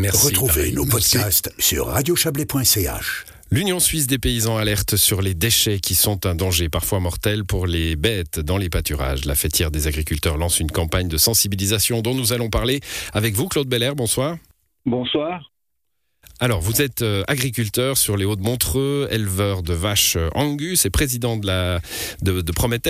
Merci. Retrouvez nos podcasts sur radiochablais.ch. L'Union suisse des paysans alerte sur les déchets qui sont un danger parfois mortel pour les bêtes dans les pâturages. La fêtière des agriculteurs lance une campagne de sensibilisation dont nous allons parler avec vous, Claude Belair. Bonsoir. Bonsoir. Alors, vous êtes euh, agriculteur sur les Hauts-de-Montreux, éleveur de vaches euh, Angus et président de la de,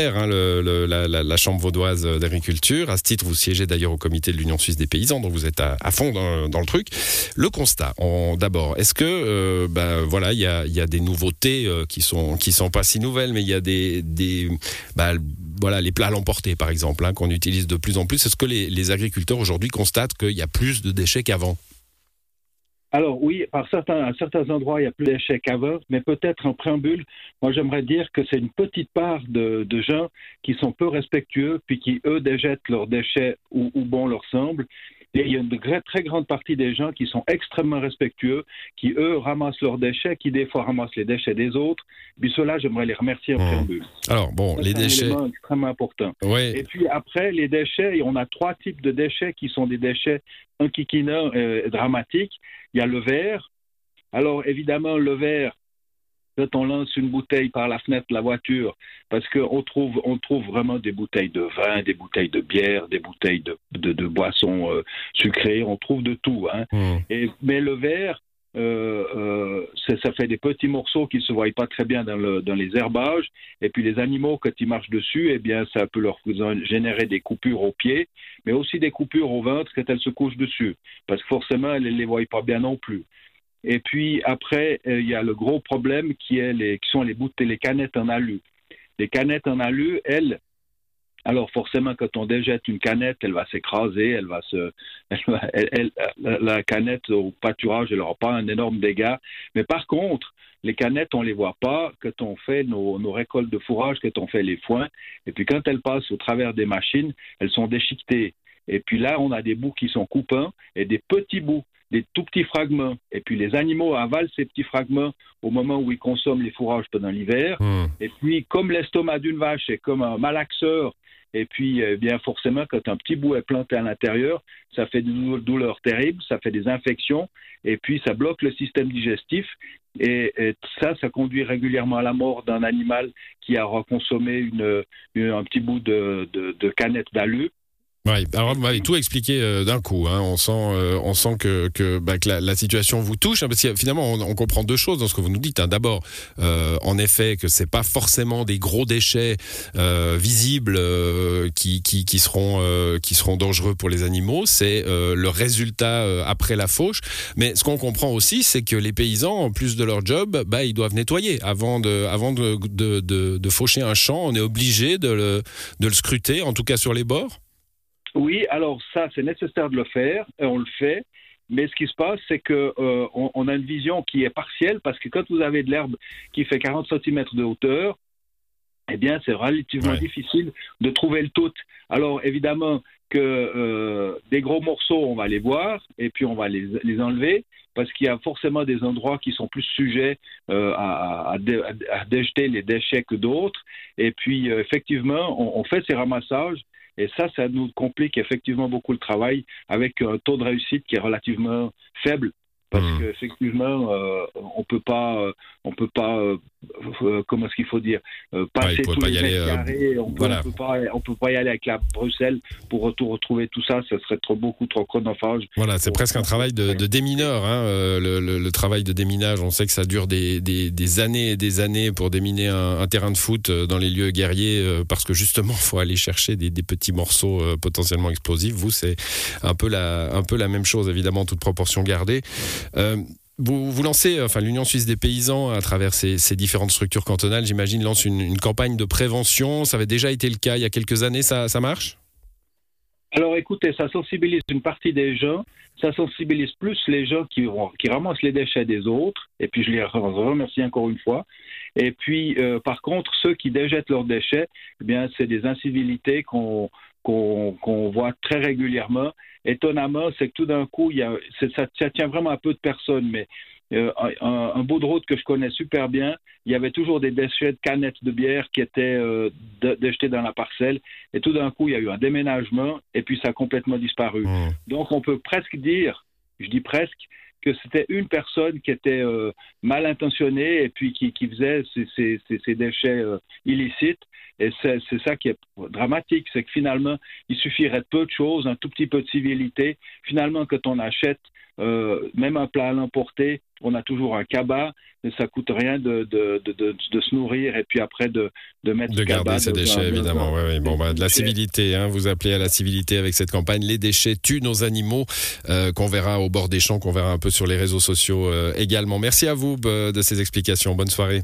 hein, la, chambre vaudoise d'agriculture. À ce titre, vous siégez d'ailleurs au comité de l'Union suisse des paysans, donc vous êtes à, fond dans, le truc. Le constat, d'abord, est-ce que euh, ben voilà, il y a, des nouveautés qui sont qui sont pas si nouvelles, mais il y a des des ben, voilà les plats à l'emporter par exemple hein, qu'on utilise de plus en plus. Est-ce que les, les agriculteurs aujourd'hui constatent qu'il y a plus de déchets qu'avant? Alors oui, par certains, à certains endroits, il y a plus d'échecs qu'avant, mais peut-être en préambule, moi j'aimerais dire que c'est une petite part de, de, gens qui sont peu respectueux, puis qui, eux, déjettent leurs déchets où, où bon leur semble. Et il y a une très, très grande partie des gens qui sont extrêmement respectueux, qui, eux, ramassent leurs déchets, qui, des fois, ramassent les déchets des autres. Puis ceux-là, j'aimerais les remercier en mmh. préambule. Alors, bon, Ça, les déchets. C'est extrêmement important. Ouais. Et puis après, les déchets, on a trois types de déchets qui sont des déchets inquiétants euh, dramatiques. Il y a le verre. Alors, évidemment, le verre, quand on lance une bouteille par la fenêtre de la voiture, parce qu'on trouve, on trouve vraiment des bouteilles de vin, des bouteilles de bière, des bouteilles de, de, de boissons euh, sucrées, on trouve de tout. Hein. Mmh. Et, mais le verre, euh, euh, ça fait des petits morceaux qui ne se voient pas très bien dans, le, dans, les herbages. Et puis les animaux, quand ils marchent dessus, eh bien, ça peut leur générer des coupures aux pieds, mais aussi des coupures au ventre quand elles se couchent dessus. Parce que forcément, elles ne les voient pas bien non plus. Et puis après, il y a le gros problème qui, est les, qui sont les bouteilles, les canettes en alu. Les canettes en alu, elles, alors forcément, quand on déjette une canette, elle va s'écraser, elle va se, la canette au pâturage, elle n'aura pas un énorme dégât. Mais par contre, les canettes, on les voit pas quand on fait nos, nos, récoltes de fourrage, quand on fait les foins. Et puis quand elles passent au travers des machines, elles sont déchiquetées. Et puis là, on a des bouts qui sont coupants et des petits bouts des tout petits fragments. Et puis les animaux avalent ces petits fragments au moment où ils consomment les fourrages pendant l'hiver. Mmh. Et puis, comme l'estomac d'une vache est comme un malaxeur, et puis, eh bien forcément, quand un petit bout est planté à l'intérieur, ça fait des douleurs terribles, ça fait des infections, et puis ça bloque le système digestif. Et, et ça, ça conduit régulièrement à la mort d'un animal qui a consommé une, une, un petit bout de, de, de canette d'alu. Oui, alors vous m'avez tout expliqué euh, d'un coup. Hein. On sent, euh, on sent que, bah, la, situation vous touche, hein, parce que finalement, on, comprend deux choses dans ce que vous nous dites. Hein. D'abord, euh, en effet, que c'est pas forcément des gros déchets visibles qui, seront, dangereux pour les animaux. C'est le résultat après la fauche. Mais ce qu'on comprend aussi, c'est que les paysans, en plus de leur job, bah, ils doivent nettoyer avant de, faucher un champ. On est obligé de le scruter, en tout cas sur les bords. Oui, alors ça, c'est nécessaire de le faire, et on le fait. Mais ce qui se passe, c'est que euh, on, on, a une vision qui est partielle parce que quand vous avez de l'herbe qui fait 40 cm de hauteur, eh bien, c'est relativement ouais. difficile de trouver le tout. Alors, évidemment que euh, des gros morceaux, on va les voir et puis on va les, les enlever parce qu'il y a forcément des endroits qui sont plus sujets euh, à, à, dé, à, déjeter les déchets que d'autres. Et puis, euh, effectivement, on, on fait ces ramassages et ça, ça nous complique effectivement beaucoup le travail avec un taux de réussite qui est relativement faible parce mmh. qu'effectivement, euh, on peut pas, euh, on peut pas, euh, comment est-ce qu'il faut dire, passer ouais, tous pas les aller, carrés, on, peut, voilà. peut pas, on peut pas y aller avec la Bruxelles pour retrouver tout ça, ça serait trop beaucoup trop chronophage. Voilà, c'est presque un travail de, de démineur, hein, le, le, le, travail de déminage. On sait que ça dure des, des, des années et des années pour déminer un, un, terrain de foot dans les lieux guerriers, parce que justement, il faut aller chercher des, des petits morceaux potentiellement explosifs. Vous, c'est un peu la, un peu la même chose, évidemment, toute proportion gardée. Euh, vous, lancez, enfin l'Union suisse des paysans, à travers ces, ces différentes structures cantonales, j'imagine, lance une, campagne de prévention. Ça avait déjà été le cas il y a quelques années. Ça, marche? Alors écoutez, ça sensibilise une partie des gens. Ça sensibilise plus les gens qui, qui ramassent les déchets des autres. Et puis je les remercie encore une fois. Et puis, euh, par contre, ceux qui déjettent leurs déchets, eh bien, c'est des incivilités qu'on qu'on qu voit très régulièrement. Étonnamment, c'est que tout d'un coup, il y a, ça, ça, tient vraiment à peu de personnes, mais euh, un, un, bout de route que je connais super bien, il y avait toujours des déchets de canettes de bière qui étaient euh, déjetés dans la parcelle, et tout d'un coup, il y a eu un déménagement, et puis ça a complètement disparu. Mmh. Donc, on peut presque dire je dis presque, que c'était une personne qui était euh, mal intentionnée et puis qui, qui faisait ces, déchets euh, illicites. Et c'est ça qui est dramatique, c'est que finalement, il suffirait de peu de choses, un tout petit peu de civilité. Finalement, quand on achète euh, même un plat à l'emporter, on a toujours un cabas, mais ça coûte rien de, de, de, de, se nourrir et puis après de, de mettre de garder ses déchets évidemment. Ouais, ouais. Bon, bah, de la civilité, hein, vous appelez à la civilité avec cette campagne. Les déchets tuent nos animaux, euh, qu'on verra au bord des champs, qu'on verra un peu sur les réseaux sociaux euh, également. Merci à vous de ces explications. Bonne soirée.